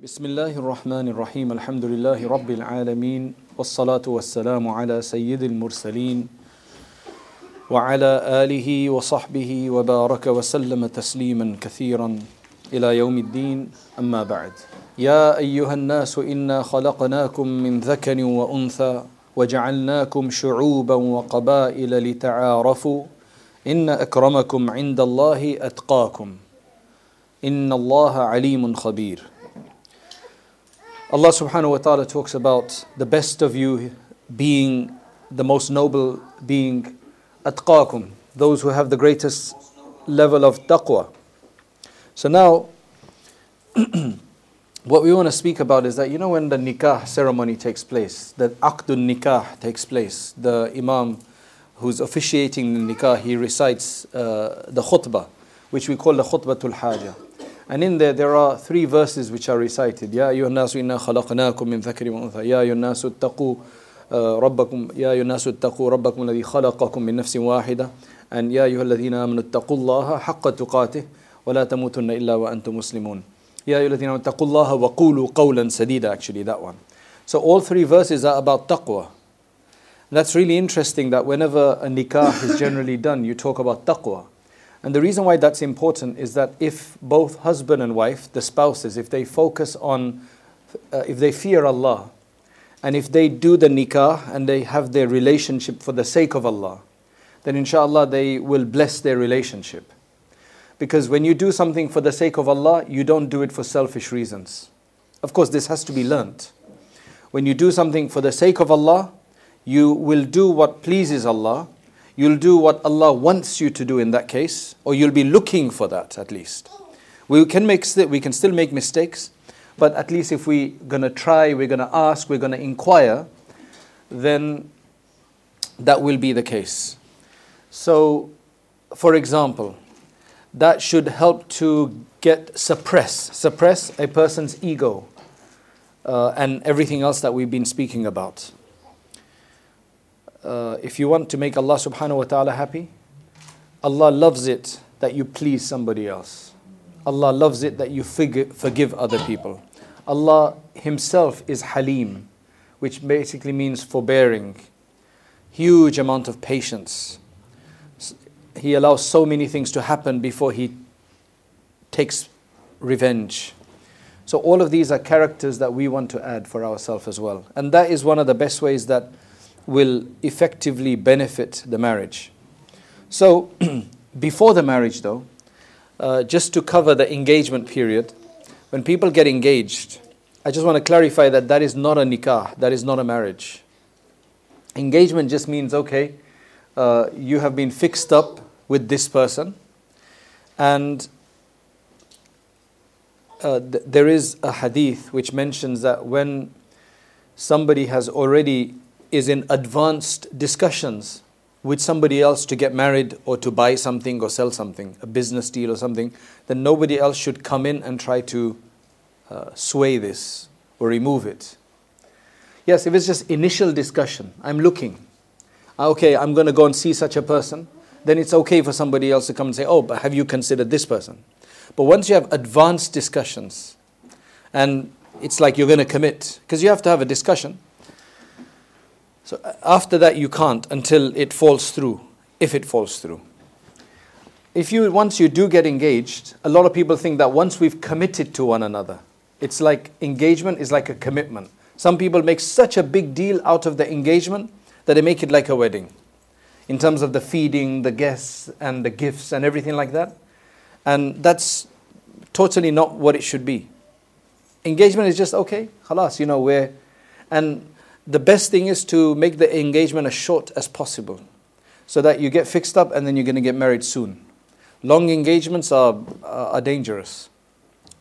بسم الله الرحمن الرحيم الحمد لله رب العالمين والصلاة والسلام على سيد المرسلين وعلى آله وصحبه وبارك وسلم تسليما كثيرا إلى يوم الدين أما بعد يا أيها الناس إنا خلقناكم من ذكر وأنثى وجعلناكم شعوبا وقبائل لتعارفوا إن أكرمكم عند الله أتقاكم إن الله عليم خبير Allah subhanahu wa ta'ala talks about the best of you being the most noble being atqakum, those who have the greatest level of taqwa. So now, what we want to speak about is that you know when the nikah ceremony takes place, that aqdun nikah takes place, the imam who's officiating the nikah, he recites uh, the khutbah, which we call the khutbatul hajah. And in there, there are three verses which are recited. يا أيها الناس إنا خلقناكم من ذكر وأنثى يا أيها الناس اتقوا ربكم يا أيها الناس اتقوا ربكم الذي خلقكم من نفس واحدة and يا أيها الذين آمنوا اتقوا الله حق تقاته ولا تموتن إلا وأنتم مسلمون يا أيها الذين آمنوا اتقوا الله وقولوا قولا سديدا actually that one. So all three verses are about taqwa. That's really interesting that whenever a nikah is generally done, you talk about taqwa. And the reason why that's important is that if both husband and wife, the spouses, if they focus on, uh, if they fear Allah, and if they do the nikah and they have their relationship for the sake of Allah, then inshallah they will bless their relationship. Because when you do something for the sake of Allah, you don't do it for selfish reasons. Of course, this has to be learnt. When you do something for the sake of Allah, you will do what pleases Allah You'll do what Allah wants you to do in that case, or you'll be looking for that at least. We can make we can still make mistakes, but at least if we're gonna try, we're gonna ask, we're gonna inquire, then that will be the case. So, for example, that should help to get suppress suppress a person's ego uh, and everything else that we've been speaking about uh, if you want to make Allah subhanahu wa ta'ala happy, Allah loves it that you please somebody else. Allah loves it that you forgive other people. Allah Himself is Halim, which basically means forbearing, huge amount of patience. He allows so many things to happen before He takes revenge. So, all of these are characters that we want to add for ourselves as well. And that is one of the best ways that will effectively benefit the marriage. So, before the marriage, though, uh, just to cover the engagement period, when people get engaged, I just want to clarify that that is not a nikah, that is not a marriage. Engagement just means, okay, uh, you have been fixed up with this person, and uh, th- there is a hadith which mentions that when somebody has already is in advanced discussions with somebody else to get married or to buy something or sell something, a business deal or something, then nobody else should come in and try to uh, sway this or remove it. Yes, if it's just initial discussion, I'm looking. Ah, okay, I'm going to go and see such a person, then it's okay for somebody else to come and say, oh, but have you considered this person? But once you have advanced discussions, and it's like you're going to commit, because you have to have a discussion so uh, after that, you can't until it falls through, if it falls through. If you once you do get engaged, a lot of people think that once we've committed to one another, it's like engagement is like a commitment. Some people make such a big deal out of the engagement that they make it like a wedding, in terms of the feeding, the guests, and the gifts, and everything like that. And that's totally not what it should be. Engagement is just okay, halas, you know, where, and the best thing is to make the engagement as short as possible so that you get fixed up and then you're going to get married soon. Long engagements are, are dangerous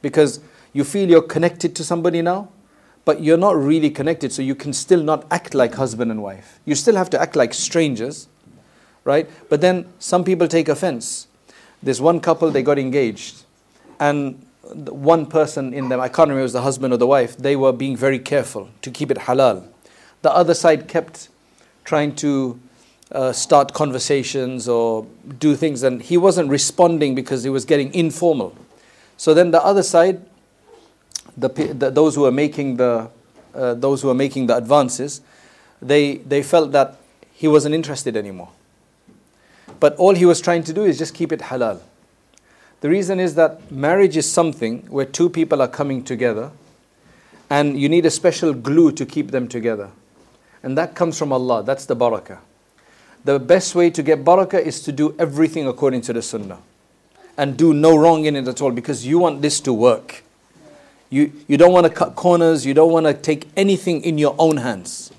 because you feel you're connected to somebody now, but you're not really connected, so you can still not act like husband and wife. You still have to act like strangers, right? But then some people take offense. There's one couple, they got engaged, and one person in them, I can't remember it was the husband or the wife, they were being very careful to keep it halal. The other side kept trying to uh, start conversations or do things, and he wasn't responding because he was getting informal. So then the other side the, the, those who were making the, uh, those who were making the advances, they, they felt that he wasn't interested anymore. But all he was trying to do is just keep it halal. The reason is that marriage is something where two people are coming together and you need a special glue to keep them together. And that comes from Allah. That's the barakah. The best way to get barakah is to do everything according to the sunnah and do no wrong in it at all because you want this to work. You, you don't want to cut corners, you don't want to take anything in your own hands.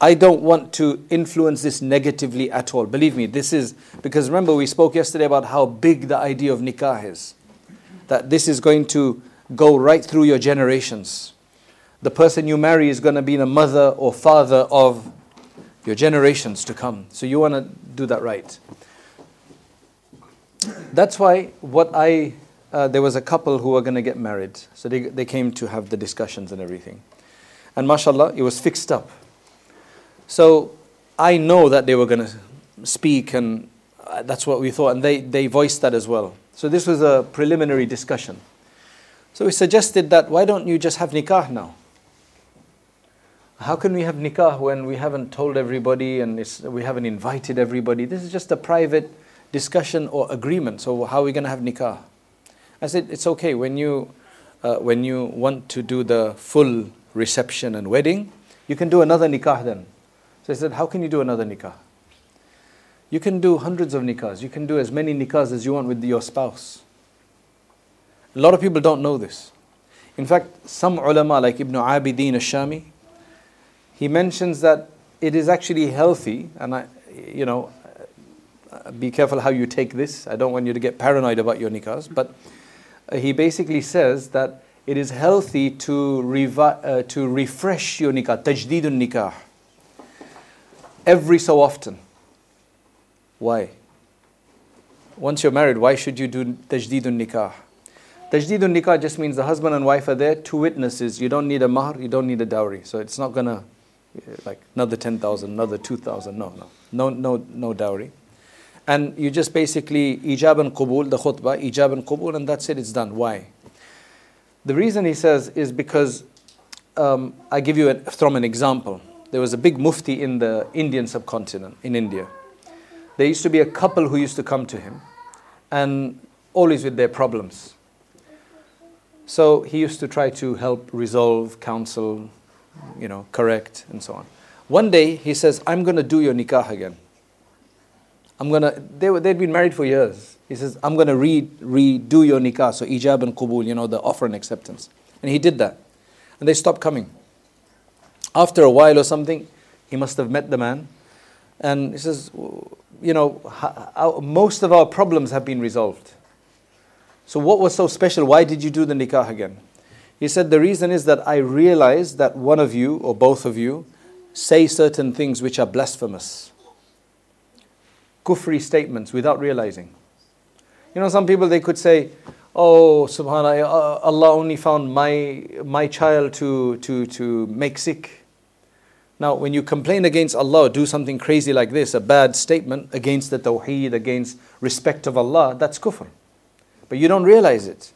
I don't want to influence this negatively at all. Believe me, this is because remember, we spoke yesterday about how big the idea of nikah is. That this is going to go right through your generations. The person you marry is going to be the mother or father of your generations to come. So you want to do that right. That's why what I, uh, there was a couple who were going to get married. So they, they came to have the discussions and everything. And mashallah, it was fixed up. So I know that they were going to speak, and uh, that's what we thought, and they, they voiced that as well. So this was a preliminary discussion. So we suggested that why don't you just have nikah now? How can we have nikah when we haven't told everybody and we haven't invited everybody? This is just a private discussion or agreement. So how are we going to have nikah? I said it's okay when you uh, when you want to do the full reception and wedding, you can do another nikah then. So I said, How can you do another nikah? You can do hundreds of nikahs. You can do as many nikahs as you want with your spouse. A lot of people don't know this. In fact, some ulama like Ibn Abidin al-Shami, he mentions that it is actually healthy, and I, you know, be careful how you take this. I don't want you to get paranoid about your nikahs, but he basically says that it is healthy to, revi- uh, to refresh your nikah, tajdidun nikah every so often. Why? Once you're married, why should you do tajdidun nikah? Tajdidun nikah just means the husband and wife are there, two witnesses. You don't need a mahr, you don't need a dowry. So it's not gonna like another 10,000, another 2,000. No, no, no, no, no dowry. And you just basically ijab and qubul, the khutbah, ijab and qubul, and that's it, it's done. Why? The reason he says is because um, I give you from an example there was a big mufti in the Indian subcontinent, in India. There used to be a couple who used to come to him, and always with their problems. So he used to try to help resolve, counsel, you know, correct, and so on. One day he says, I'm going to do your nikah again. I'm going to, they were, they'd been married for years. He says, I'm going to re, redo your nikah, so ijab and qubul, you know, the offer and acceptance. And he did that. And they stopped coming. After a while or something, he must have met the man. And he says, You know, most of our problems have been resolved. So, what was so special? Why did you do the nikah again? He said, The reason is that I realize that one of you or both of you say certain things which are blasphemous. Kufri statements without realizing. You know, some people they could say, Oh, subhanAllah, uh, Allah only found my, my child to, to, to make sick. Now, when you complain against Allah, do something crazy like this, a bad statement against the tawheed, against respect of Allah, that's kufr. But you don't realize it.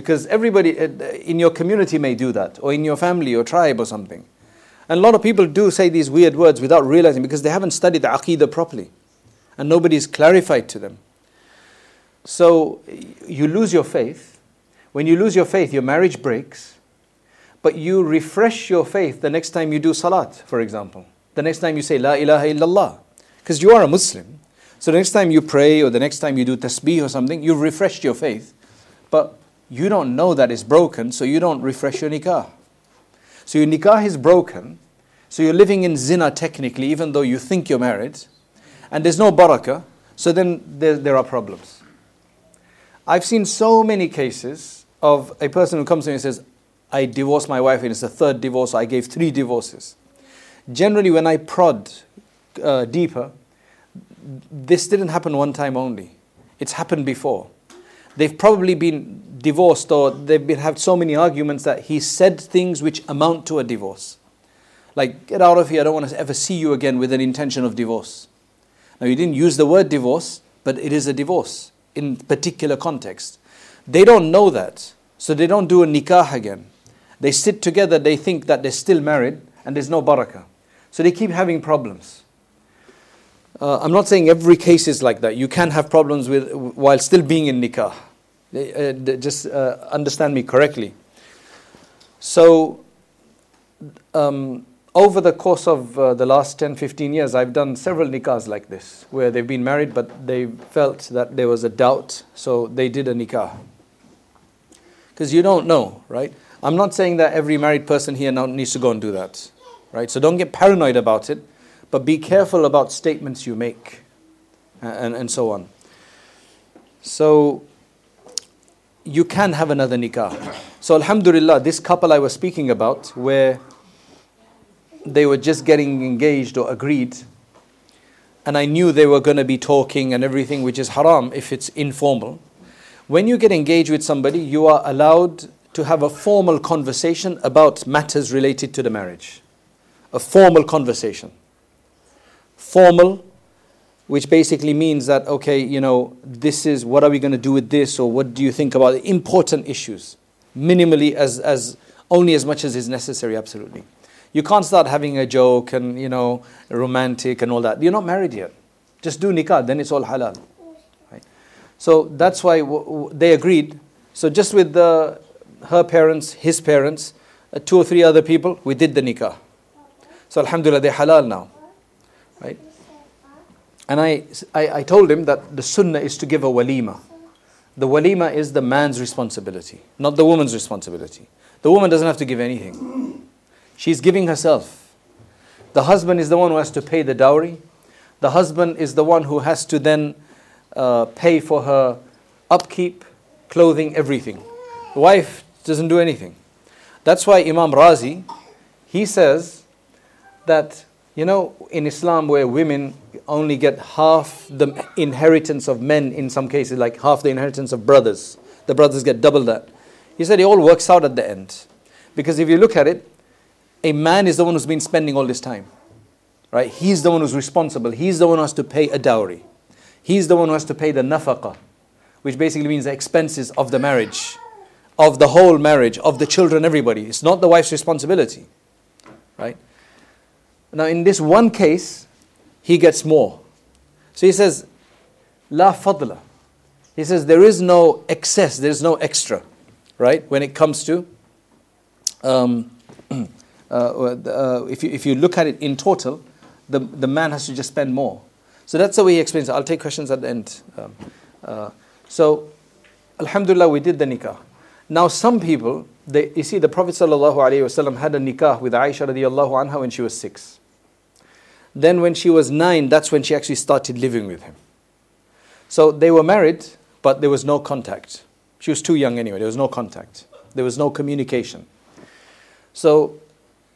Because everybody uh, in your community may do that, or in your family or tribe or something. And a lot of people do say these weird words without realizing because they haven't studied the aqidah properly. And nobody's clarified to them. So you lose your faith. When you lose your faith, your marriage breaks but you refresh your faith the next time you do salat, for example. The next time you say La ilaha illallah. Because you are a Muslim. So the next time you pray or the next time you do tasbih or something, you've refreshed your faith. But you don't know that it's broken, so you don't refresh your nikah. So your nikah is broken, so you're living in zina technically, even though you think you're married, and there's no barakah, so then there, there are problems. I've seen so many cases of a person who comes to me and says, I divorced my wife and it's the third divorce. I gave three divorces. Generally, when I prod uh, deeper, this didn't happen one time only. It's happened before. They've probably been divorced or they've been had so many arguments that he said things which amount to a divorce. Like, get out of here, I don't want to ever see you again with an intention of divorce. Now, you didn't use the word divorce, but it is a divorce in particular context. They don't know that, so they don't do a nikah again. They sit together, they think that they're still married, and there's no barakah. So they keep having problems. Uh, I'm not saying every case is like that. You can have problems with while still being in nikah. Uh, just uh, understand me correctly. So, um, over the course of uh, the last 10, 15 years, I've done several nikahs like this, where they've been married, but they felt that there was a doubt, so they did a nikah. Because you don't know, right? I'm not saying that every married person here now needs to go and do that, right? So don't get paranoid about it. But be careful about statements you make and, and so on. So you can have another nikah. So Alhamdulillah, this couple I was speaking about, where they were just getting engaged or agreed, and I knew they were going to be talking and everything, which is haram if it's informal. When you get engaged with somebody, you are allowed to have a formal conversation about matters related to the marriage. A formal conversation formal, which basically means that, okay, you know, this is what are we going to do with this, or what do you think about the important issues, minimally as, as only as much as is necessary, absolutely. You can't start having a joke and, you know, romantic and all that. You're not married yet. Just do nikah, then it's all halal. Right? So that's why w- w- they agreed. So just with the, her parents, his parents, uh, two or three other people, we did the nikah. So alhamdulillah, they're halal now. Right? And I, I, I told him that the sunnah is to give a walima. The walima is the man's responsibility, not the woman's responsibility. The woman doesn't have to give anything. She's giving herself. The husband is the one who has to pay the dowry. The husband is the one who has to then uh, pay for her upkeep, clothing, everything. The wife doesn't do anything. That's why Imam Razi, he says that you know, in Islam, where women only get half the inheritance of men in some cases, like half the inheritance of brothers, the brothers get double that. He said it all works out at the end. Because if you look at it, a man is the one who's been spending all this time. Right? He's the one who's responsible. He's the one who has to pay a dowry. He's the one who has to pay the nafaqah, which basically means the expenses of the marriage, of the whole marriage, of the children, everybody. It's not the wife's responsibility. Right? Now, in this one case, he gets more. So he says, La fadla. He says, there is no excess, there is no extra, right? When it comes to, um, uh, uh, if, you, if you look at it in total, the, the man has to just spend more. So that's the way he explains it. I'll take questions at the end. Um, uh, so, Alhamdulillah, we did the nikah. Now, some people, you see, the Prophet ﷺ had a nikah with Aisha radiallahu anha when she was six. Then, when she was nine, that's when she actually started living with him. So they were married, but there was no contact. She was too young anyway, there was no contact, there was no communication. So,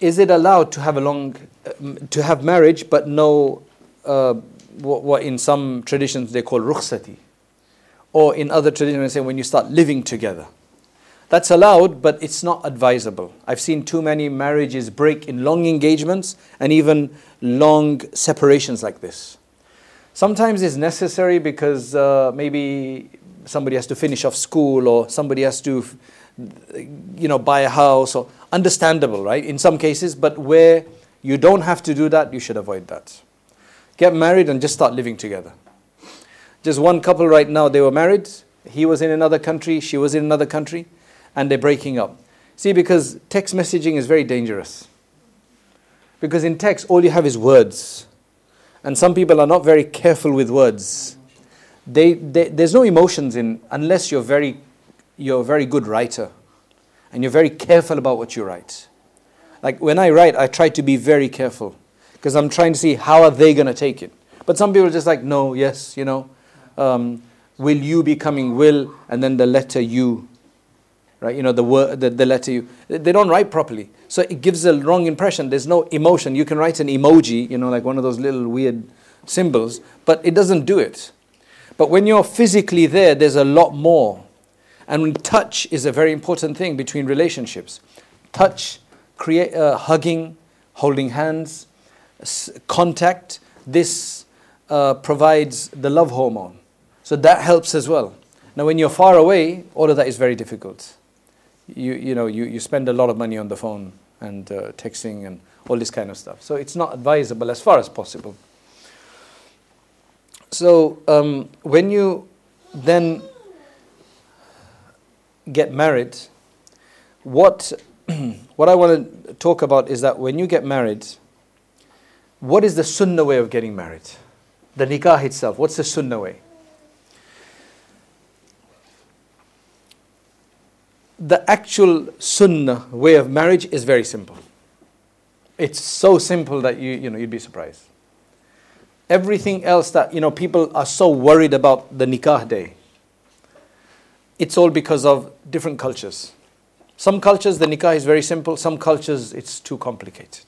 is it allowed to have a long, uh, to have marriage, but no, uh, what, what in some traditions they call rukhsati? Or in other traditions, they say when you start living together. That's allowed, but it's not advisable. I've seen too many marriages break in long engagements and even long separations like this. Sometimes it's necessary because uh, maybe somebody has to finish off school or somebody has to, you know, buy a house or understandable, right? In some cases, but where you don't have to do that, you should avoid that. Get married and just start living together. Just one couple right now, they were married. He was in another country, she was in another country and they're breaking up. See, because text messaging is very dangerous. Because in text, all you have is words. And some people are not very careful with words. They, they, there's no emotions in unless you're very, you're a very good writer and you're very careful about what you write. Like when I write, I try to be very careful because I'm trying to see how are they going to take it. But some people are just like, no, yes, you know. Um, will you be coming? Will, and then the letter you right? You know, the, word, the, the letter you, they don't write properly. So it gives a wrong impression. There's no emotion. You can write an emoji, you know, like one of those little weird symbols, but it doesn't do it. But when you're physically there, there's a lot more. And touch is a very important thing between relationships. Touch, create, uh, hugging, holding hands, contact, this uh, provides the love hormone. So that helps as well. Now, when you're far away, all of that is very difficult you, you know, you, you spend a lot of money on the phone and uh, texting and all this kind of stuff. So it's not advisable as far as possible. So um, when you then get married, what what I want to talk about is that when you get married, what is the sunnah way of getting married? The nikah itself, what's the sunnah way? The actual sunnah way of marriage is very simple. It's so simple that you, you know, you'd be surprised. Everything else that, you know, people are so worried about the nikah day, it's all because of different cultures. Some cultures, the nikah is very simple. Some cultures, it's too complicated.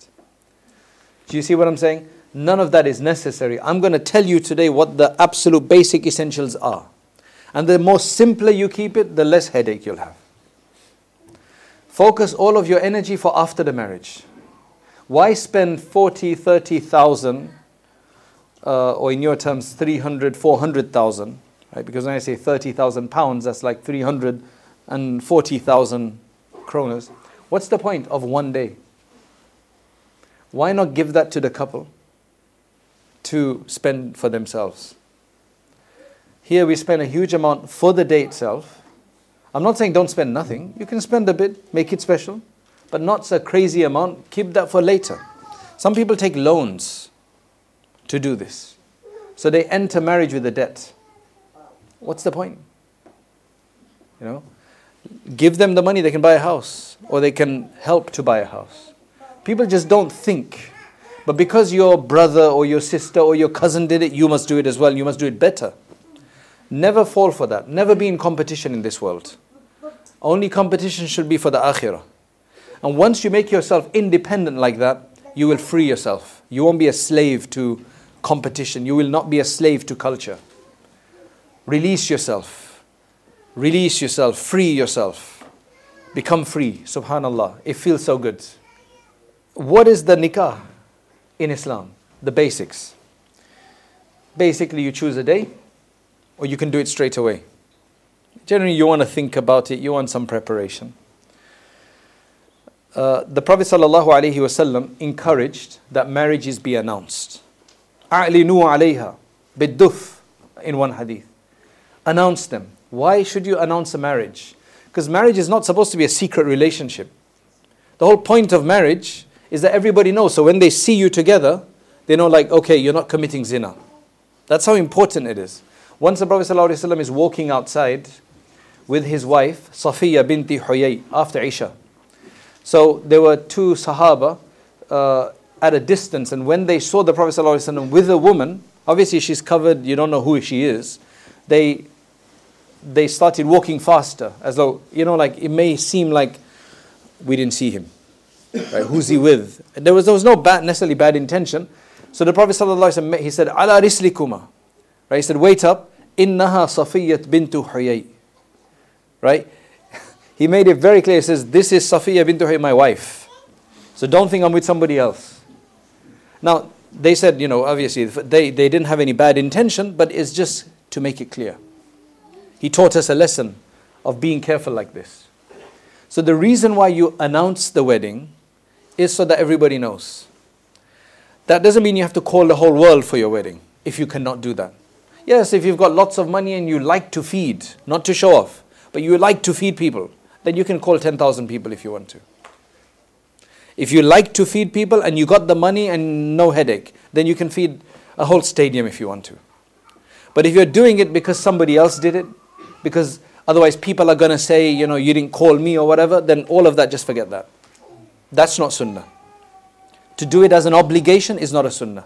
Do you see what I'm saying? None of that is necessary. I'm going to tell you today what the absolute basic essentials are. And the more simpler you keep it, the less headache you'll have. Focus all of your energy for after the marriage. Why spend 40, 30,000, uh, or in your terms, 300, 400,000, right? Because when I say 30,000 pounds, that's like 340,000 kronas. What's the point of one day? Why not give that to the couple to spend for themselves? Here we spend a huge amount for the day itself. I'm not saying don't spend nothing. You can spend a bit, make it special, but not a crazy amount. Keep that for later. Some people take loans to do this. So they enter marriage with a debt. What's the point? You know? give them the money, they can buy a house or they can help to buy a house. People just don't think. But because your brother or your sister or your cousin did it, you must do it as well. You must do it better. Never fall for that. Never be in competition in this world. Only competition should be for the akhirah. And once you make yourself independent like that, you will free yourself. You won't be a slave to competition. You will not be a slave to culture. Release yourself Release yourself, free yourself. Become free. Subhanallah. It feels so good. What is the nikah in Islam? The basics. Basically, you choose a day, or you can do it straight away. Generally, you want to think about it, you want some preparation. Uh, the Prophet ﷺ encouraged that marriages be announced. أعلنوا عليها بالدف in one hadith. Announce them. Why should you announce a marriage? Because marriage is not supposed to be a secret relationship. The whole point of marriage is that everybody knows. So when they see you together, they know, like, okay, you're not committing zina. That's how important it is. Once the Prophet ﷺ is walking outside with his wife, Safiya binti Huyay, after Isha. So there were two Sahaba uh, at a distance, and when they saw the Prophet ﷺ with a woman, obviously she's covered, you don't know who she is, they they started walking faster, as though, you know, like it may seem like we didn't see him. Right? Who's he with? There was, there was no bad, necessarily bad intention. So the Prophet ﷺ, he said, Ala rislikuma. Right? He said, wait up. Innaha Safiyat bintu Huyay. Right? He made it very clear. He says, this is Safiya bintu Huyay, my wife. So don't think I'm with somebody else. Now, they said, you know, obviously, they, they didn't have any bad intention, but it's just to make it clear. He taught us a lesson of being careful like this. So, the reason why you announce the wedding is so that everybody knows. That doesn't mean you have to call the whole world for your wedding if you cannot do that. Yes, if you've got lots of money and you like to feed, not to show off, but you like to feed people, then you can call 10,000 people if you want to. If you like to feed people and you got the money and no headache, then you can feed a whole stadium if you want to. But if you're doing it because somebody else did it, because otherwise people are going to say, you know, you didn't call me or whatever, then all of that, just forget that. That's not sunnah. To do it as an obligation is not a sunnah.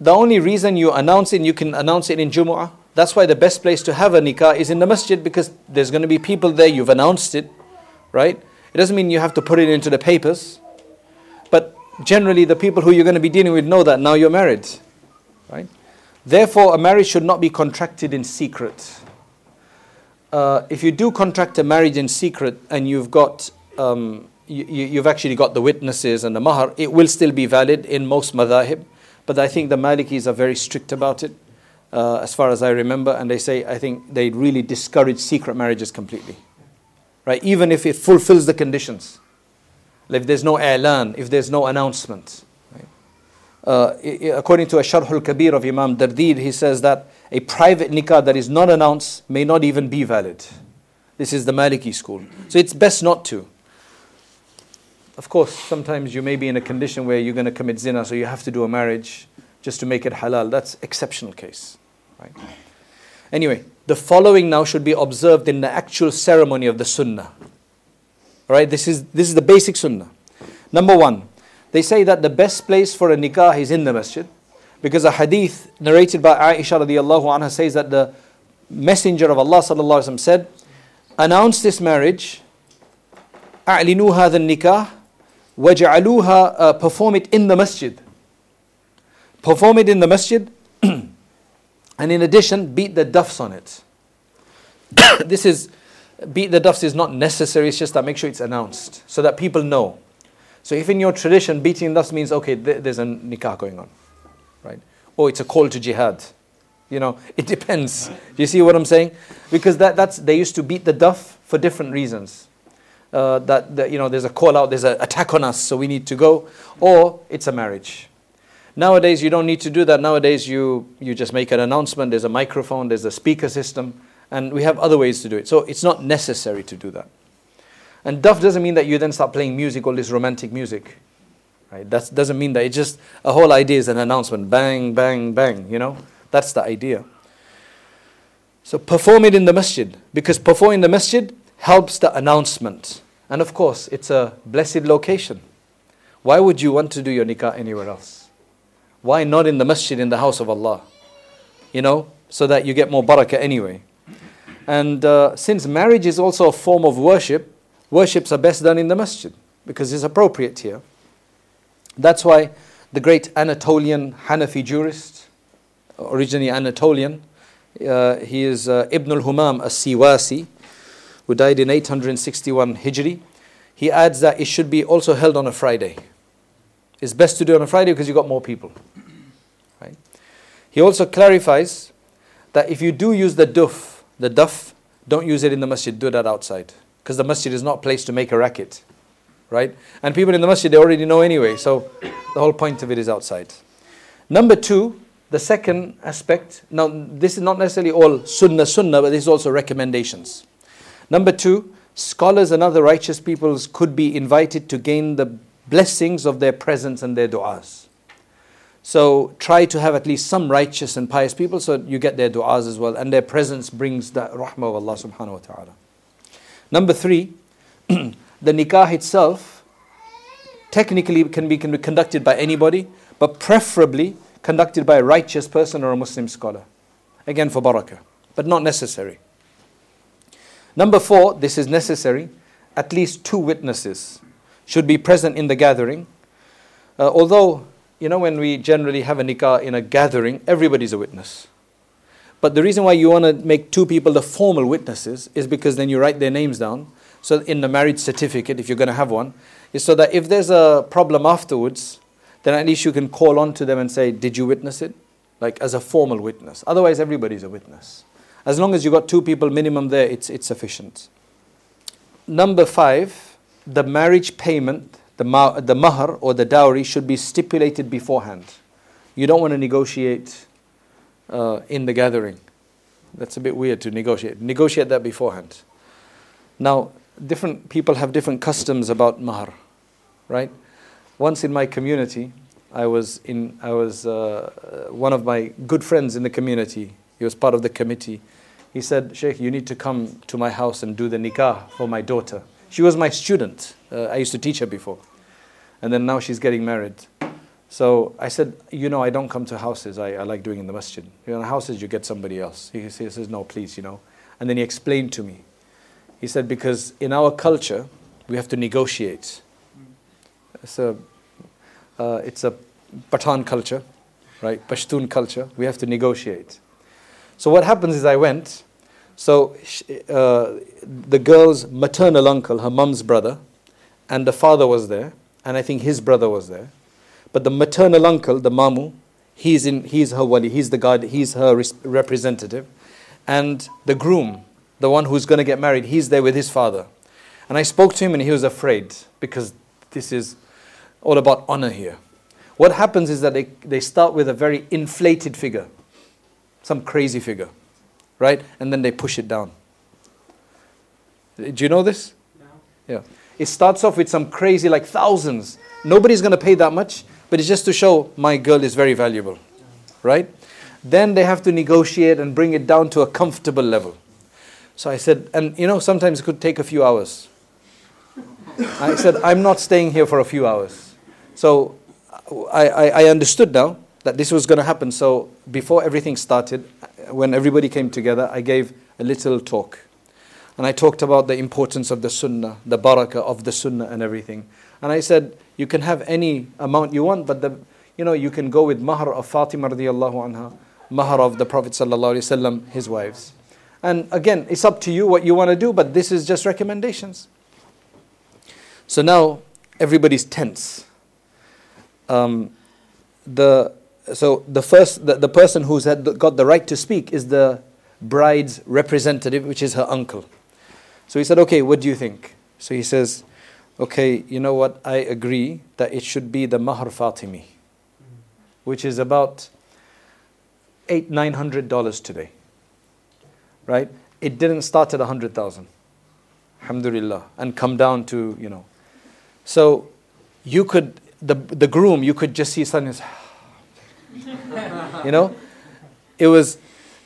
The only reason you announce it, you can announce it in Jumu'ah. That's why the best place to have a nikah is in the masjid because there's going to be people there, you've announced it, right? It doesn't mean you have to put it into the papers. But generally, the people who you're going to be dealing with know that now you're married, right? Therefore, a marriage should not be contracted in secret uh, if you do contract a marriage in secret and you've got um, you, have actually got the witnesses and the mahar, it will still be valid in most madhahib. But I think the Malikis are very strict about it, uh, as far as I remember, and they say I think they really discourage secret marriages completely. right? Even if it fulfills the conditions. If there's no i'lan, if there's no announcement. Right? Uh, according to a Sharh al-Kabir of Imam Dardir, he says that a private nikah that is not announced may not even be valid. This is the Maliki school. So it's best not to. Of course, sometimes you may be in a condition where you're going to commit zina, so you have to do a marriage just to make it halal. That's exceptional case. Right? Anyway, the following now should be observed in the actual ceremony of the sunnah. All right, this is, this is the basic sunnah. Number one, they say that the best place for a nikah is in the masjid because a hadith narrated by Aisha radiallahu anha says that the messenger of Allah sallallahu alaihi wasallam said, announce this marriage, أعلنوا هذا النكاح وجعلوها uh, perform it in the masjid. Perform it in the masjid and in addition beat the duffs on it. this is beat the duffs is not necessary, it's just that make sure it's announced so that people know. So if in your tradition beating duffs means okay, th- there's a nikah going on, right? Or it's a call to jihad. You know, it depends. Do you see what I'm saying? Because that, that's they used to beat the duff for different reasons. Uh, that, that you know, there's a call out, there's an attack on us, so we need to go, or it's a marriage. Nowadays, you don't need to do that. Nowadays, you, you just make an announcement, there's a microphone, there's a speaker system, and we have other ways to do it. So it's not necessary to do that. And duff doesn't mean that you then start playing music, all this romantic music. Right? That doesn't mean that. It's just a whole idea is an announcement. Bang, bang, bang, you know? That's the idea. So perform it in the masjid. Because performing the masjid helps the announcement. And of course, it's a blessed location. Why would you want to do your nikah anywhere else? Why not in the masjid in the house of Allah? You know, so that you get more barakah anyway. And uh, since marriage is also a form of worship, worships are best done in the masjid because it's appropriate here. That's why the great Anatolian Hanafi jurist, originally Anatolian, uh, he is uh, Ibn al-Humam as-Siwasi, who died in 861 Hijri. He adds that it should be also held on a Friday. It's best to do it on a Friday because you've got more people. Right? He also clarifies that if you do use the duff, the duff, don't use it in the masjid, do that outside. Because the masjid is not a place to make a racket. Right? And people in the masjid, they already know anyway. So the whole point of it is outside. Number two, the second aspect. Now, this is not necessarily all sunnah sunnah, but this is also recommendations. Number two, scholars and other righteous peoples could be invited to gain the blessings of their presence and their du'as. So try to have at least some righteous and pious people so you get their du'as as well, and their presence brings the rahmah of Allah subhanahu wa ta'ala. Number three, the nikah itself technically can be, can be conducted by anybody, but preferably conducted by a righteous person or a Muslim scholar. Again, for barakah, but not necessary. Number four, this is necessary, at least two witnesses should be present in the gathering. Uh, although, you know, when we generally have a nikah in a gathering, everybody's a witness. But the reason why you want to make two people the formal witnesses is because then you write their names down. So in the marriage certificate, if you're going to have one, is so that if there's a problem afterwards, then at least you can call on to them and say, Did you witness it? Like as a formal witness. Otherwise, everybody's a witness. As long as you've got two people minimum there, it's, it's sufficient. Number five, the marriage payment, the, ma- the mahar or the dowry, should be stipulated beforehand. You don't want to negotiate uh, in the gathering. That's a bit weird to negotiate. Negotiate that beforehand. Now, different people have different customs about mahar, right? Once in my community, I was in. I was uh, one of my good friends in the community. He was part of the committee. He said, "Sheikh, you need to come to my house and do the nikah for my daughter." She was my student. Uh, I used to teach her before. And then now she's getting married. So I said, you know, I don't come to houses. I, I like doing in the masjid. You know, houses, you get somebody else. He, he says, no, please, you know. And then he explained to me. He said, because in our culture, we have to negotiate. So uh, it's a Pathan culture, right? Pashtun culture. We have to negotiate. So what happens is I went, so uh, the girl's maternal uncle, her mum's brother, and the father was there, and I think his brother was there. But the maternal uncle, the mamu, he's, in, he's her wali, he's the guard, he's her representative. And the groom, the one who's going to get married, he's there with his father. And I spoke to him and he was afraid because this is all about honor here. What happens is that they, they start with a very inflated figure, some crazy figure, right? And then they push it down. Do you know this? No. Yeah. It starts off with some crazy, like thousands. Nobody's going to pay that much, but it's just to show my girl is very valuable, right? Then they have to negotiate and bring it down to a comfortable level. So I said, and you know, sometimes it could take a few hours. I said, I'm not staying here for a few hours. So I, I, I understood now that this was going to happen. So before everything started, when everybody came together, I gave a little talk. And I talked about the importance of the sunnah, the barakah of the sunnah and everything. And I said, you can have any amount you want, but the, you know, you can go with mahr of Fatima radiallahu anha, mahr of the Prophet sallallahu alaihi wasallam, his wives. And again, it's up to you what you want to do, but this is just recommendations. So now everybody's tense um, the so the first the, the person who's had got the right to speak is the bride's representative, which is her uncle. So he said, "Okay, what do you think?" So he says, "Okay, you know what? I agree that it should be the mahr Fatimi, which is about eight nine hundred dollars today. Right? It didn't start at a hundred thousand, alhamdulillah, and come down to you know. So you could the, the groom, you could just see suddenly, you know? It was,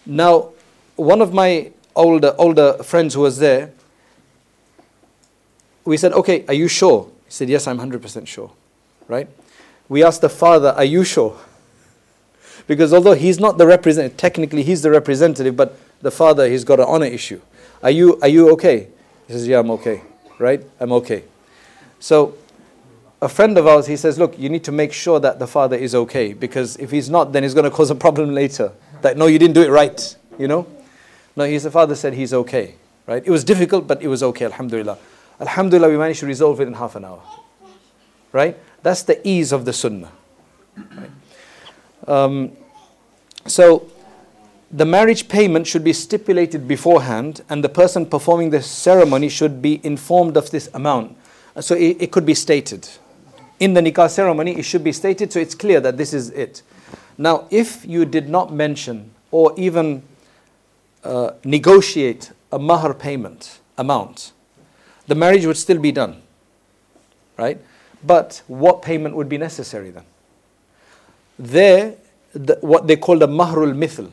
now, one of my older, older friends who was there, we said, okay, are you sure? He said, yes, I'm 100% sure, right? We asked the father, are you sure? Because although he's not the representative, technically he's the representative, but the father, he's got an honor issue. Are you, are you okay? He says, yeah, I'm okay, right? I'm okay. So a friend of ours, he says, Look, you need to make sure that the father is okay because if he's not, then he's going to cause a problem later. That, no, you didn't do it right, you know? No, his father said he's okay, right? It was difficult, but it was okay, alhamdulillah. Alhamdulillah, we managed to resolve it in half an hour, right? That's the ease of the sunnah. Right? Um, so, the marriage payment should be stipulated beforehand, and the person performing the ceremony should be informed of this amount. So, it, it could be stated in the nikah ceremony, it should be stated so it's clear that this is it. Now, if you did not mention or even uh, negotiate a mahar payment amount, the marriage would still be done. Right? But what payment would be necessary then? There, the, what they call the mahrul mithl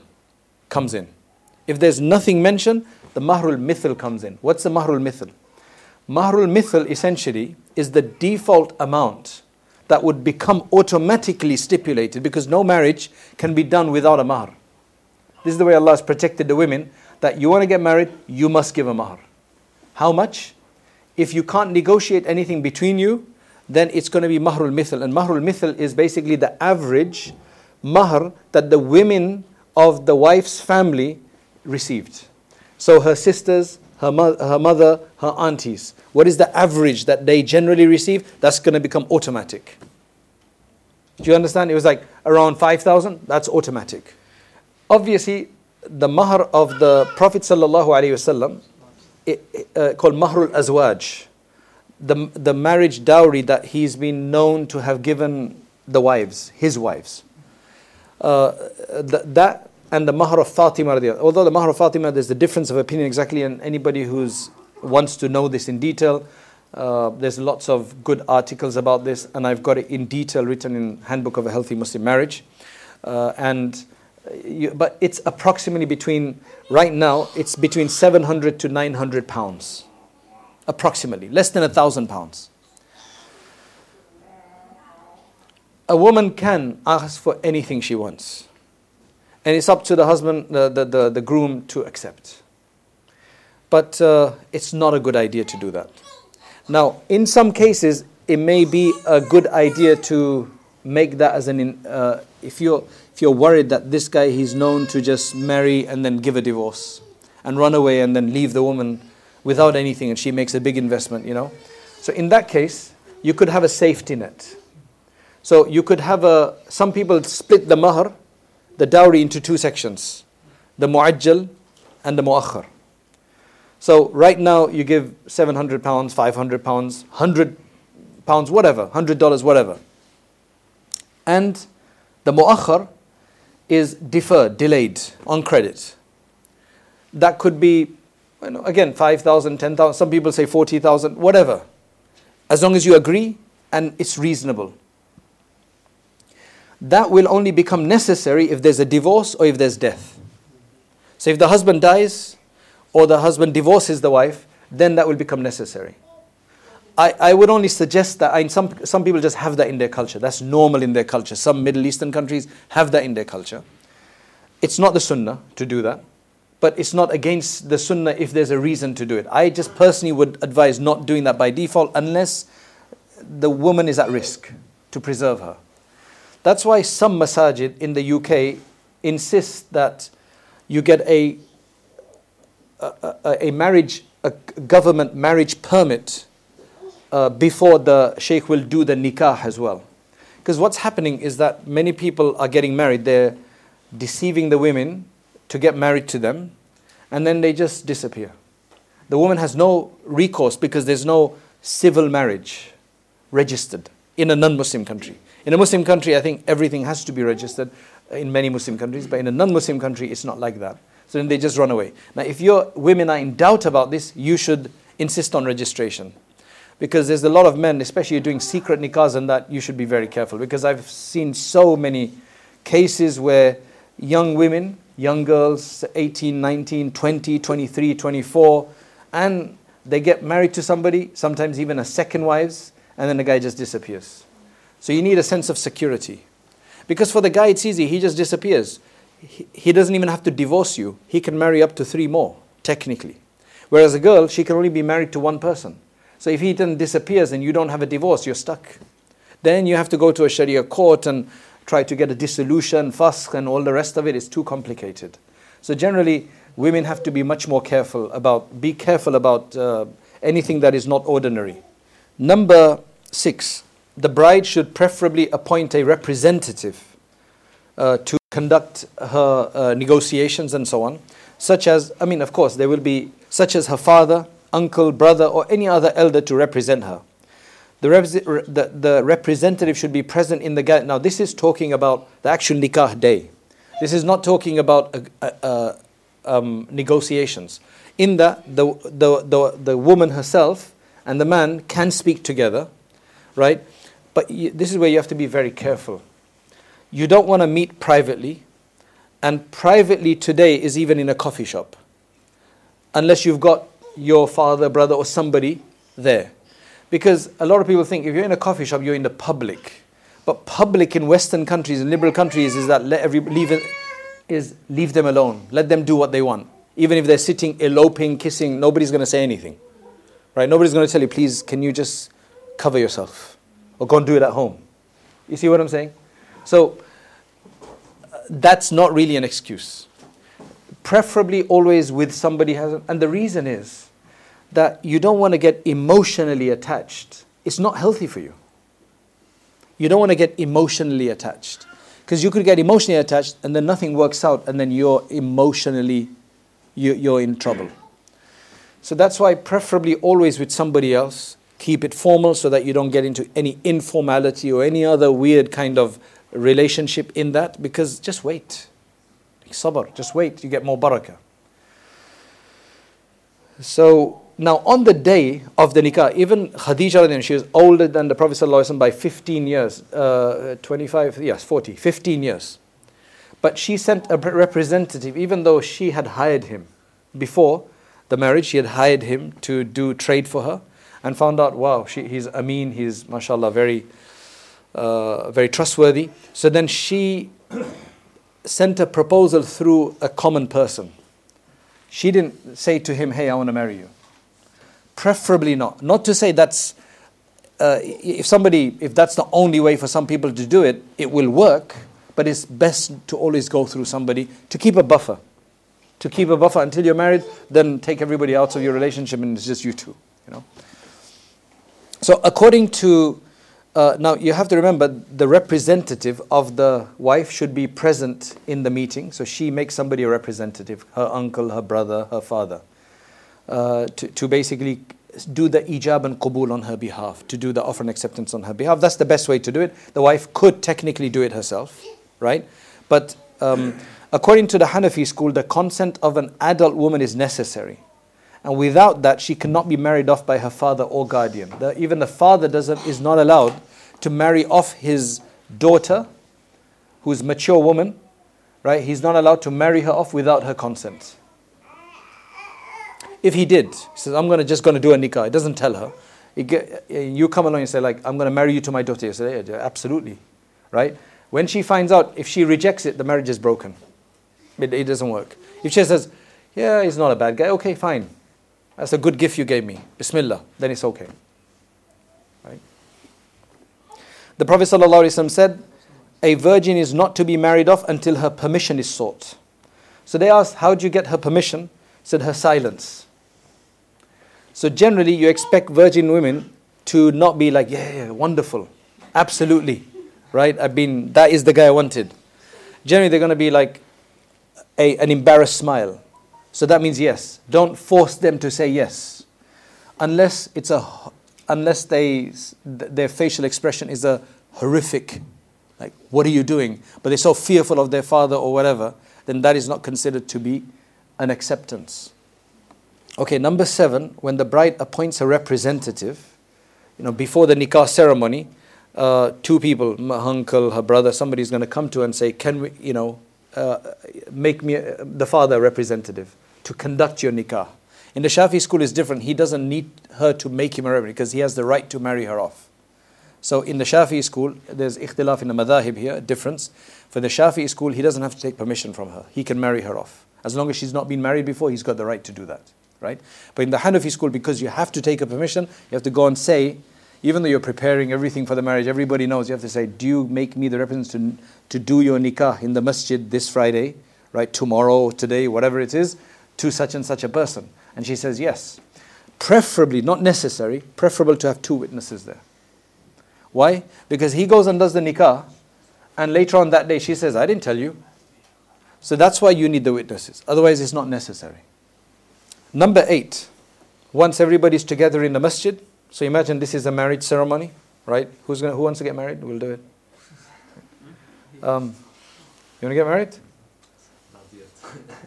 comes in. If there's nothing mentioned, the mahrul mithl comes in. What's the mahrul mithl? Mahrul mithl essentially is the default amount that would become automatically stipulated because no marriage can be done without a mahr. This is the way Allah has protected the women that you want to get married, you must give a mahr. How much? If you can't negotiate anything between you, then it's going to be mahrul mithl. And mahrul mithl is basically the average mahr that the women of the wife's family received. So her sisters, her, mo- her mother, her aunties. What is the average that they generally receive? That's going to become automatic. Do you understand? It was like around 5,000. That's automatic. Obviously, the mahr of the Prophet sallallahu uh, called mahrul azwaj, the, the marriage dowry that he's been known to have given the wives, his wives. Uh, th- that and the Mahr of Fatima. Although the Mahr of Fatima, there's a difference of opinion exactly, and anybody who wants to know this in detail, uh, there's lots of good articles about this, and I've got it in detail written in Handbook of a Healthy Muslim Marriage. Uh, and you, but it's approximately between right now it's between 700 to 900 pounds, approximately less than a thousand pounds. A woman can ask for anything she wants. And it's up to the husband, the, the, the, the groom to accept. But uh, it's not a good idea to do that. Now, in some cases, it may be a good idea to make that as an, uh, if, you're, if you're worried that this guy, he's known to just marry and then give a divorce and run away and then leave the woman without anything and she makes a big investment, you know. So in that case, you could have a safety net. So you could have a, some people split the mahr the dowry into two sections the mu'ajjal and the mu'akhar. So right now you give 700 pounds, 500 pounds, 100 pounds, whatever, $100, whatever. And the mu'akhar is deferred, delayed, on credit. That could be, you know, again, 5,000, 10,000, some people say 40,000, whatever. As long as you agree and it's reasonable. That will only become necessary if there's a divorce or if there's death. So if the husband dies, or the husband divorces the wife, then that will become necessary. I, I would only suggest that I, some, some people just have that in their culture. That's normal in their culture. Some Middle Eastern countries have that in their culture. It's not the sunnah to do that, but it's not against the sunnah if there's a reason to do it. I just personally would advise not doing that by default unless the woman is at risk to preserve her. That's why some masajid in the UK insist that you get a a, a marriage, a government marriage permit uh, before the sheikh will do the nikah as well. Because what's happening is that many people are getting married, they're deceiving the women to get married to them, and then they just disappear. The woman has no recourse because there's no civil marriage registered in a non Muslim country. In a Muslim country, I think everything has to be registered uh, in many Muslim countries, but in a non Muslim country, it's not like that. So then they just run away. Now, if your women are in doubt about this, you should insist on registration. Because there's a lot of men, especially doing secret nikahs and that, you should be very careful. Because I've seen so many cases where young women, young girls, 18, 19, 20, 23, 24, and they get married to somebody, sometimes even a second wives, and then the guy just disappears. So you need a sense of security. Because for the guy, it's easy, he just disappears he, doesn't even have to divorce you. He can marry up to three more, technically. Whereas a girl, she can only be married to one person. So if he then disappears and you don't have a divorce, you're stuck. Then you have to go to a Sharia court and try to get a dissolution, faskh, and all the rest of it is too complicated. So generally, women have to be much more careful about, be careful about uh, anything that is not ordinary. Number six, the bride should preferably appoint a representative uh, to conduct her uh, negotiations and so on, such as, I mean, of course, there will be such as her father, uncle, brother, or any other elder to represent her. The, the, the representative should be present in the gathering. Now, this is talking about the actual nikah day. This is not talking about um, negotiations. In that, the, the, the, the woman herself and the man can speak together, right? But this is where you have to be very careful you don't want to meet privately, and privately today is even in a coffee shop, unless you've got your father, brother, or somebody there. Because a lot of people think if you're in a coffee shop, you're in the public. But public in Western countries and liberal countries is that let every, leave, is leave them alone. Let them do what they want. Even if they're sitting, eloping, kissing, nobody's going to say anything. Right? Nobody's going to tell you, please, can you just cover yourself? Or go and do it at home. You see what I'm saying? So uh, that's not really an excuse. Preferably always with somebody has, and the reason is that you don't want to get emotionally attached. It's not healthy for you. You don't want to get emotionally attached. Because you could get emotionally attached and then nothing works out and then you're emotionally, you, you're in trouble. So that's why preferably always with somebody else, keep it formal so that you don't get into any informality or any other weird kind of relationship in that because just wait. Sabr, just wait, you get more barakah. So now on the day of the nikah, even Khadija, she was older than the Prophet ﷺ by 15 years, uh, 25, yes, 40, 15 years. But she sent a representative, even though she had hired him before the marriage, she had hired him to do trade for her and found out, wow, she, he's Amin, he's mashallah, very uh, very trustworthy. So then she sent a proposal through a common person. She didn't say to him, Hey, I want to marry you. Preferably not. Not to say that's, uh, if somebody, if that's the only way for some people to do it, it will work, but it's best to always go through somebody to keep a buffer. To keep a buffer until you're married, then take everybody out of your relationship and it's just you two, you know. So according to uh, now, you have to remember the representative of the wife should be present in the meeting. So she makes somebody a representative her uncle, her brother, her father. uh, to, to basically do the ijab and qabul on her behalf, to do the offer and acceptance on her behalf. That's the best way to do it. The wife could technically do it herself, right? But um, according to the Hanafi school, the consent of an adult woman is necessary. And without that, she cannot be married off by her father or guardian. The, even the father doesn't, is not allowed to marry off his daughter, who's a mature woman, right? He's not allowed to marry her off without her consent. If he did, he says, I'm gonna just going to do a nikah. It doesn't tell her. Get, you come along and say, like, I'm going to marry you to my daughter. You say, yeah, absolutely, right? When she finds out, if she rejects it, the marriage is broken. It, it doesn't work. If she says, yeah, he's not a bad guy, okay, fine. That's a good gift you gave me. Bismillah. Then it's okay. Right? The Prophet ﷺ said, a virgin is not to be married off until her permission is sought. So they asked, How do you get her permission? Said her silence. So generally, you expect virgin women to not be like, Yeah, yeah, wonderful. Absolutely. Right? I've been, that is the guy I wanted. Generally, they're going to be like a, an embarrassed smile. So that means yes. Don't force them to say yes. Unless it's a unless they their facial expression is a horrific like what are you doing? But they're so fearful of their father or whatever, then that is not considered to be an acceptance. Okay, number 7, when the bride appoints a representative, you know, before the nikah ceremony, uh, two people, my uncle, her brother, somebody's going to come to her and say, "Can we, you know, uh, make me uh, the father representative?" to conduct your nikah. In the Shafi school is different. He doesn't need her to make him a reverend because he has the right to marry her off. So in the Shafi school, there's ikhtilaf in the madhahib here, a difference. For the Shafi school, he doesn't have to take permission from her. He can marry her off. As long as she's not been married before, he's got the right to do that. Right? But in the Hanafi school, because you have to take a permission, you have to go and say, even though you're preparing everything for the marriage, everybody knows you have to say, Do you make me the representative to, to do your nikah in the masjid this Friday, right? Tomorrow, today, whatever it is to such and such a person? And she says, Yes. Preferably, not necessary, preferable to have two witnesses there. Why? Because he goes and does the nikah, and later on that day she says, I didn't tell you. So that's why you need the witnesses. Otherwise, it's not necessary. Number eight, once everybody's together in the masjid, so imagine this is a marriage ceremony, right? Who's gonna, who wants to get married? We'll do it. Um, you want to get married?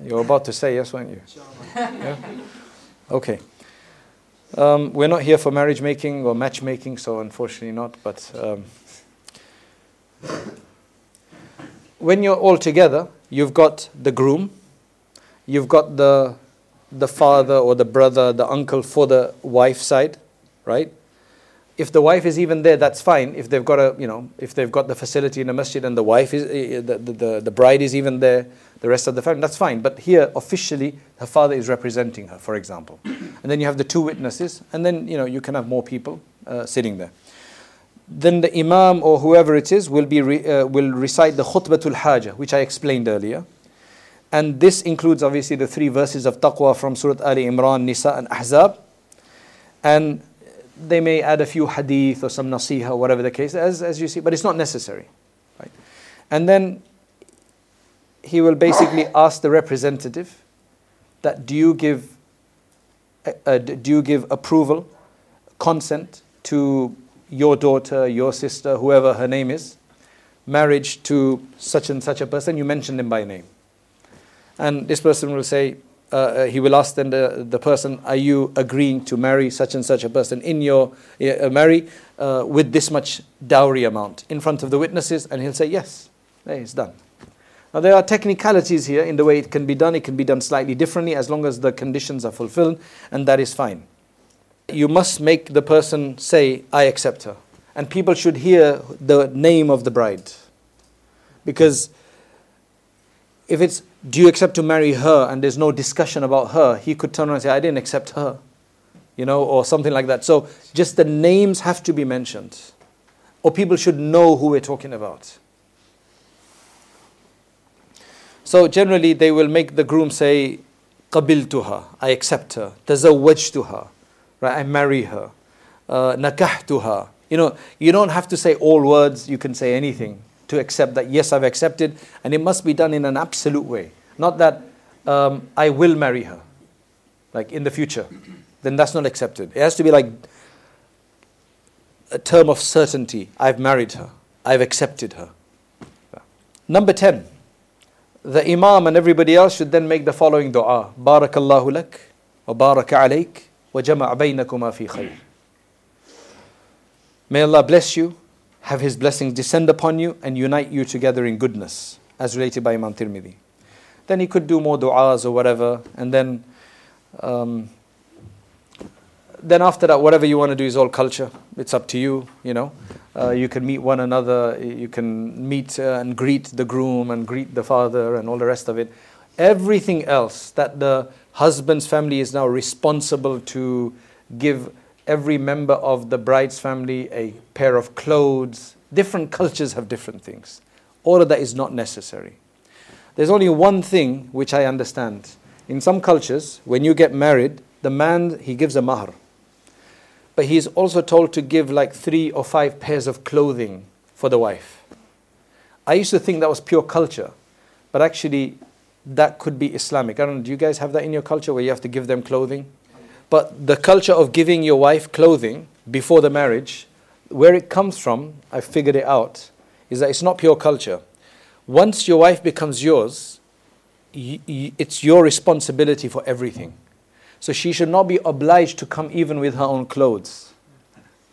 You're about to say yes, weren't you? Yeah? Okay. Um, we're not here for marriage making or matchmaking, so unfortunately not. But um, when you're all together, you've got the groom, you've got the the father or the brother, the uncle for the wife side, right? if the wife is even there, that's fine. If they've got a, you know, if they've got the facility in the masjid and the wife is, eh, eh, the, the, the bride is even there, the rest of the family, that's fine. But here, officially, her father is representing her, for example. And then you have the two witnesses, and then, you know, you can have more people uh, sitting there. Then the imam or whoever it is will, be re, uh, will recite the khutbatul hajah, which I explained earlier. And this includes obviously the three verses of taqwa from Surah Ali Imran, Nisa, and Ahzab. And they may add a few hadith or some nasiha, whatever the case, as, as you see, but it's not necessary. Right? And then he will basically ask the representative that do you give, uh, uh, do you give approval, consent to your daughter, your sister, whoever her name is, marriage to such and such a person, you mentioned him by name. And this person will say, uh, uh, he will ask then the, the person, Are you agreeing to marry such and such a person in your uh, marry uh, with this much dowry amount in front of the witnesses? And he'll say, Yes. There, it's done. Now, there are technicalities here in the way it can be done. It can be done slightly differently as long as the conditions are fulfilled, and that is fine. You must make the person say, I accept her. And people should hear the name of the bride. Because if it's do you accept to marry her and there's no discussion about her, he could turn around and say, I didn't accept her. You know, or something like that. So just the names have to be mentioned. Or people should know who we're talking about. So generally they will make the groom say, Qabil to her, I accept her, tazawwaj to her, right? I marry her. Uh, nakah to her. You know, you don't have to say all words, you can say anything to accept that, yes, I've accepted, and it must be done in an absolute way. Not that um, I will marry her. like in the future, then that's not accepted. It has to be like a term of certainty. I've married her. I've accepted her. Number 10. The Imam and everybody else should then make the following dua. Barakallahu lak wa baraka alayk wa jama' baynakuma fi khayr. May Allah bless you, have His blessings descend upon you and unite you together in goodness, as related by Imam Tirmidhi. Then he could do more du'as or whatever, and then um, then after that, whatever you want to do is all culture. It's up to you, you know. Uh, you can meet one another, you can meet uh, and greet the groom and greet the father and all the rest of it. Everything else that the husband's family is now responsible to give every member of the bride's family a pair of clothes. Different cultures have different things. All of that is not necessary. There's only one thing which I understand. In some cultures, when you get married, the man he gives a mahr but he's also told to give like three or five pairs of clothing for the wife. I used to think that was pure culture, but actually, that could be Islamic. I don't know, do you guys have that in your culture where you have to give them clothing? But the culture of giving your wife clothing before the marriage, where it comes from, I figured it out, is that it's not pure culture. Once your wife becomes yours, it's your responsibility for everything. So she should not be obliged to come even with her own clothes.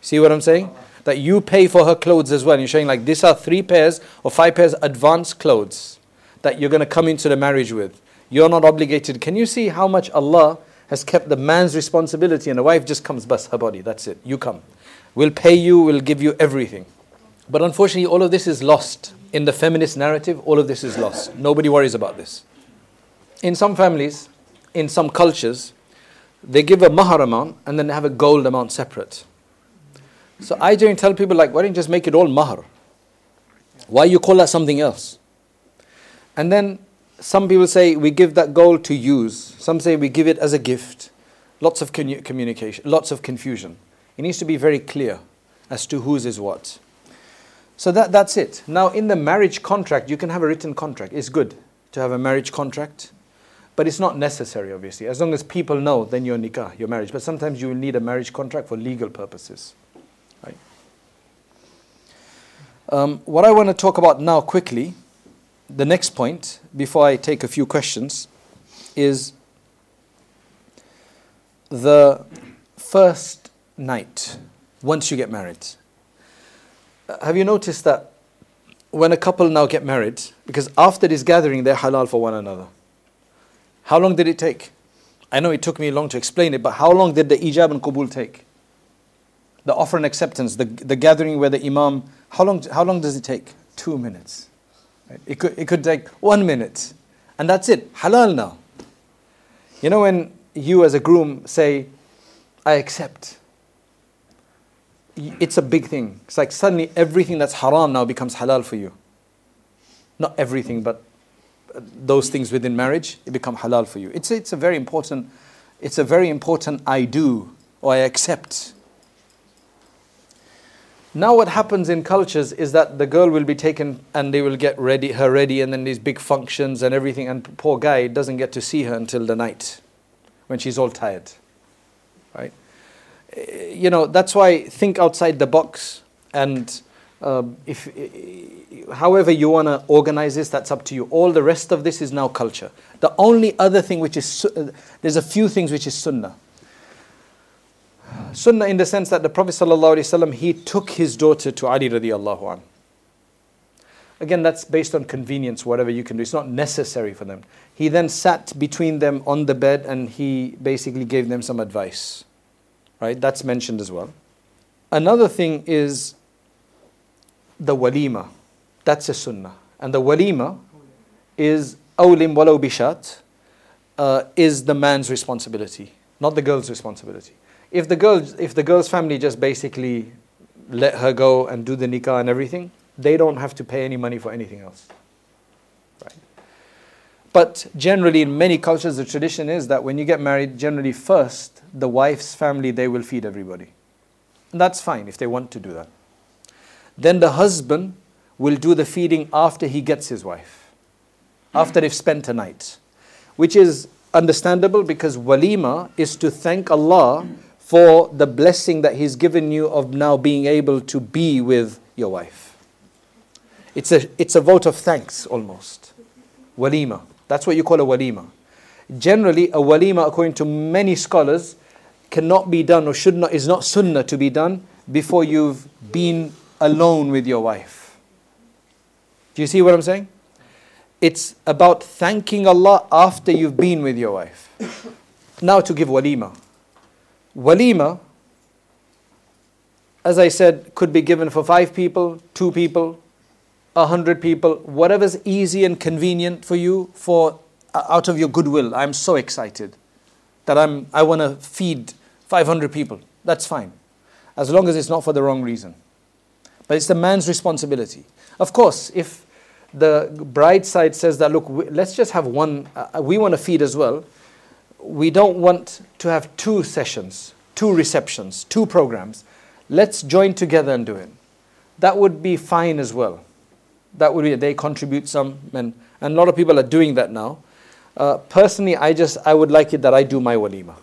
See what I'm saying? That you pay for her clothes as well. You're showing like these are three pairs or five pairs advanced clothes that you're going to come into the marriage with. You're not obligated. Can you see how much Allah has kept the man's responsibility and the wife just comes bust her body. That's it. You come. We'll pay you, we'll give you everything. But unfortunately, all of this is lost. In the feminist narrative, all of this is lost. Nobody worries about this. In some families, in some cultures, they give a mahar amount and then have a gold amount separate. So I don't tell people like, why don't you just make it all mahar? Why you call that something else? And then some people say we give that gold to use. Some say we give it as a gift. Lots of communication, lots of confusion. It needs to be very clear as to whose is what. So that, that's it. Now, in the marriage contract, you can have a written contract. It's good to have a marriage contract. But it's not necessary, obviously. As long as people know, then your nikah, your marriage. But sometimes you will need a marriage contract for legal purposes. Right? Um, what I want to talk about now quickly, the next point, before I take a few questions, is the first night once you get married. Have you noticed that when a couple now get married, because after this gathering, they're halal for one another. How long did it take? I know it took me long to explain it, but how long did the ijab and qabul take? The offer and acceptance, the, the gathering where the imam, how long, how long does it take? Two minutes. It, could, it could take one minute. And that's it. Halal now. You know, when you as a groom say, I accept, it's a big thing. It's like suddenly everything that's haram now becomes halal for you. Not everything, but uh, those things within marriage, it become halal for you. It's, it's a very important, it's a very important I do or I accept. Now what happens in cultures is that the girl will be taken and they will get ready her ready and then these big functions and everything and poor guy doesn't get to see her until the night when she's all tired. Right? You know, that's why think outside the box and um, if, however you want to organize this, that's up to you. All the rest of this is now culture. The only other thing which is, uh, there's a few things which is sunnah. Sunnah in the sense that the Prophet ﷺ, he took his daughter to Ali radiallahu an. Again, that's based on convenience, whatever you can do. It's not necessary for them. He then sat between them on the bed and he basically gave them some advice. Right? That's mentioned as well. Another thing is the walima. That's a sunnah. And the walima is awlim walau bishat, uh, is the man's responsibility, not the girl's responsibility. If the girl, if the girl's family just basically let her go and do the nikah and everything, they don't have to pay any money for anything else. Right? But generally, in many cultures, the tradition is that when you get married, generally first the wife's family they will feed everybody. And that's fine if they want to do that. Then the husband will do the feeding after he gets his wife, after they've spent a night, which is understandable because walima is to thank Allah for the blessing that He's given you of now being able to be with your wife. It's a, it's a vote of thanks almost. Walima. That's what you call a walima. Generally, a walima, according to many scholars, cannot be done or should not, is not sunnah to be done before you've been alone with your wife. Do you see what I'm saying? It's about thanking Allah after you've been with your wife. Now to give walima. Walima, as I said, could be given for five people, two people, a hundred people, whatever's easy and convenient for you for uh, out of your goodwill. I'm so excited that I'm I want to feed 500 people. That's fine. As long as it's not for the wrong reason. But it's the man's responsibility. Of course, if the bride side says that, look, let's just have one, uh, we want to feed as well. We don't want to have two sessions, two receptions, two programs. Let's join together and do it. That would be fine as well. That would be, they contribute some, and, and a lot of people are doing that now. Uh, personally, I just, I would like it that I do my walima.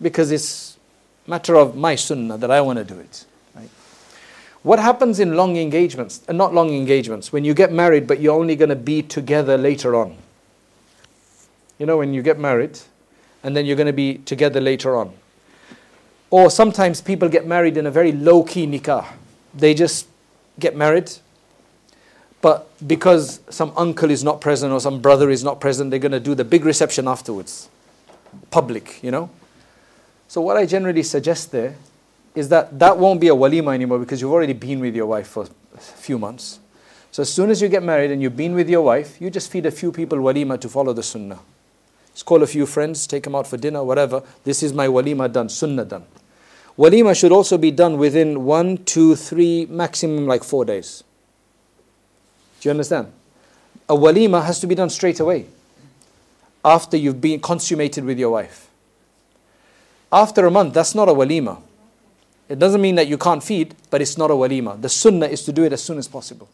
Because it's matter of my sunnah that I want to do it. What happens in long engagements, and uh, not long engagements, when you get married but you're only going to be together later on? You know, when you get married and then you're going to be together later on. Or sometimes people get married in a very low key nikah. They just get married, but because some uncle is not present or some brother is not present, they're going to do the big reception afterwards. Public, you know. So, what I generally suggest there is that that won't be a walima anymore because you've already been with your wife for a few months. So as soon as you get married and you've been with your wife, you just feed a few people walima to follow the sunnah. Just call a few friends, take them out for dinner, whatever. This is my walima done, sunnah done. Walima should also be done within one, two, three, maximum like four days. Do you understand? A walima has to be done straight away after you've been consummated with your wife. After a month, that's not a walima. It doesn't mean that you can't feed, but it's not a walima. The sunnah is to do it as soon as possible.